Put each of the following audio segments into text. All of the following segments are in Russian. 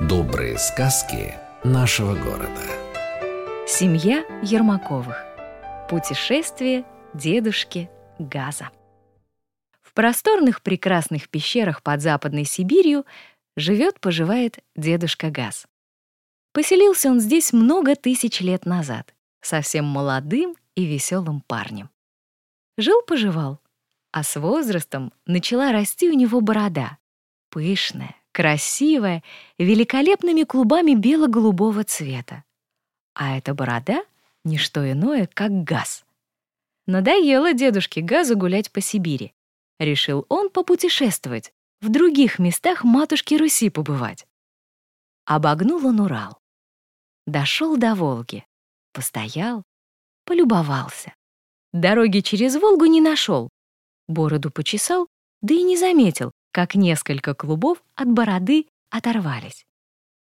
Добрые сказки нашего города. Семья Ермаковых. Путешествие дедушки Газа. В просторных прекрасных пещерах под Западной Сибирью живет-поживает дедушка Газ. Поселился он здесь много тысяч лет назад, совсем молодым и веселым парнем. Жил-поживал, а с возрастом начала расти у него борода, пышная, красивая, великолепными клубами бело-голубого цвета. А эта борода — не что иное, как газ. Надоело дедушке газу гулять по Сибири. Решил он попутешествовать, в других местах матушки Руси побывать. Обогнул он Урал. Дошел до Волги, постоял, полюбовался. Дороги через Волгу не нашел. Бороду почесал, да и не заметил, как несколько клубов от бороды оторвались.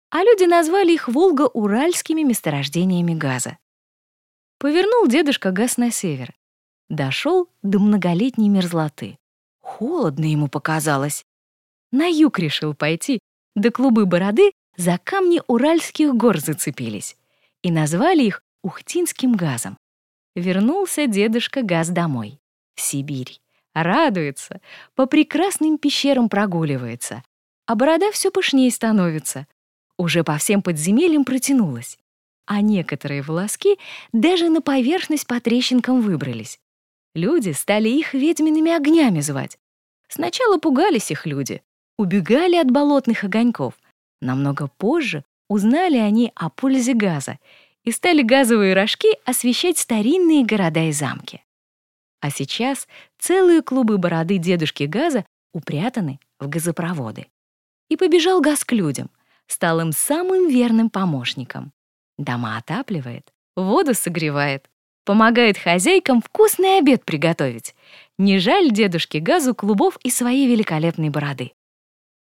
А люди назвали их Волго-Уральскими месторождениями газа. Повернул дедушка газ на север. Дошел до многолетней мерзлоты. Холодно ему показалось. На юг решил пойти, да клубы бороды за камни Уральских гор зацепились и назвали их Ухтинским газом. Вернулся дедушка газ домой, в Сибирь радуется, по прекрасным пещерам прогуливается, а борода все пышнее становится. Уже по всем подземельям протянулась, а некоторые волоски даже на поверхность по трещинкам выбрались. Люди стали их ведьмиными огнями звать. Сначала пугались их люди, убегали от болотных огоньков. Намного позже узнали они о пользе газа и стали газовые рожки освещать старинные города и замки. А сейчас целые клубы бороды дедушки Газа упрятаны в газопроводы. И побежал Газ к людям, стал им самым верным помощником. Дома отапливает, воду согревает, помогает хозяйкам вкусный обед приготовить. Не жаль дедушке Газу клубов и своей великолепной бороды.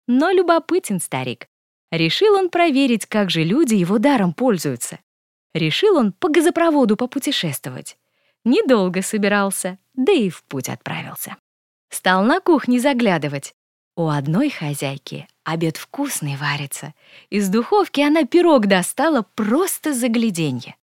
Но любопытен старик. Решил он проверить, как же люди его даром пользуются. Решил он по газопроводу попутешествовать. Недолго собирался, да и в путь отправился. Стал на кухне заглядывать. У одной хозяйки обед вкусный варится. Из духовки она пирог достала просто загляденье.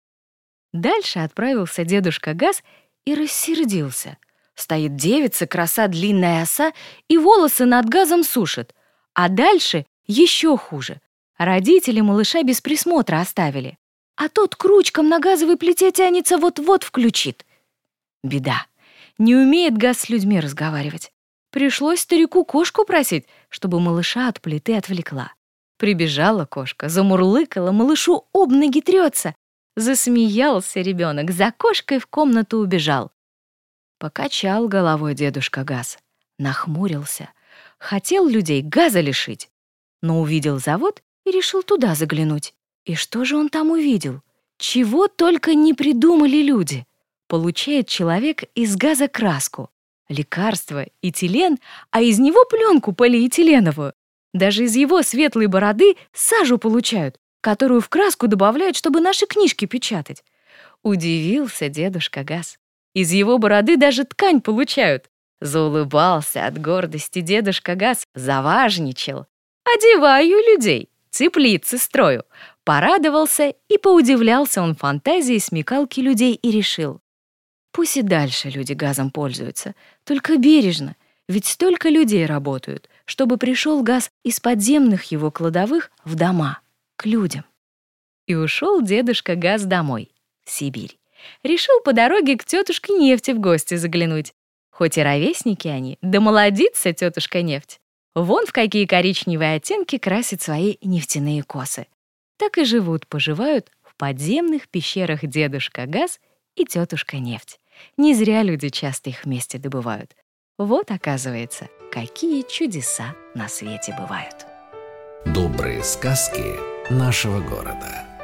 Дальше отправился дедушка Газ и рассердился. Стоит девица, краса длинная оса, и волосы над газом сушит. А дальше еще хуже. Родители малыша без присмотра оставили. А тот к ручкам на газовой плите тянется, вот-вот включит. Беда. Не умеет газ с людьми разговаривать. Пришлось старику кошку просить, чтобы малыша от плиты отвлекла. Прибежала кошка, замурлыкала, малышу об ноги трется. Засмеялся ребенок, за кошкой в комнату убежал. Покачал головой дедушка газ, нахмурился. Хотел людей газа лишить, но увидел завод и решил туда заглянуть. И что же он там увидел? Чего только не придумали люди получает человек из газа краску, лекарство, этилен, а из него пленку полиэтиленовую. Даже из его светлой бороды сажу получают, которую в краску добавляют, чтобы наши книжки печатать. Удивился дедушка Газ. Из его бороды даже ткань получают. Заулыбался от гордости дедушка Газ, заважничал. Одеваю людей, теплицы строю. Порадовался и поудивлялся он фантазии смекалки людей и решил. Пусть и дальше люди газом пользуются, только бережно, ведь столько людей работают, чтобы пришел газ из подземных его кладовых в дома, к людям. И ушел дедушка газ домой, в Сибирь. Решил по дороге к тетушке нефти в гости заглянуть. Хоть и ровесники они, да молодится тетушка нефть. Вон в какие коричневые оттенки красит свои нефтяные косы. Так и живут-поживают в подземных пещерах дедушка Газ и тетушка Нефть. Не зря люди часто их вместе добывают. Вот, оказывается, какие чудеса на свете бывают. Добрые сказки нашего города.